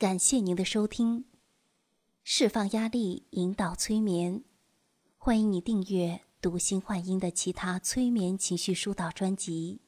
感谢您的收听，释放压力，引导催眠，欢迎你订阅读心幻音的其他催眠情绪疏导专辑。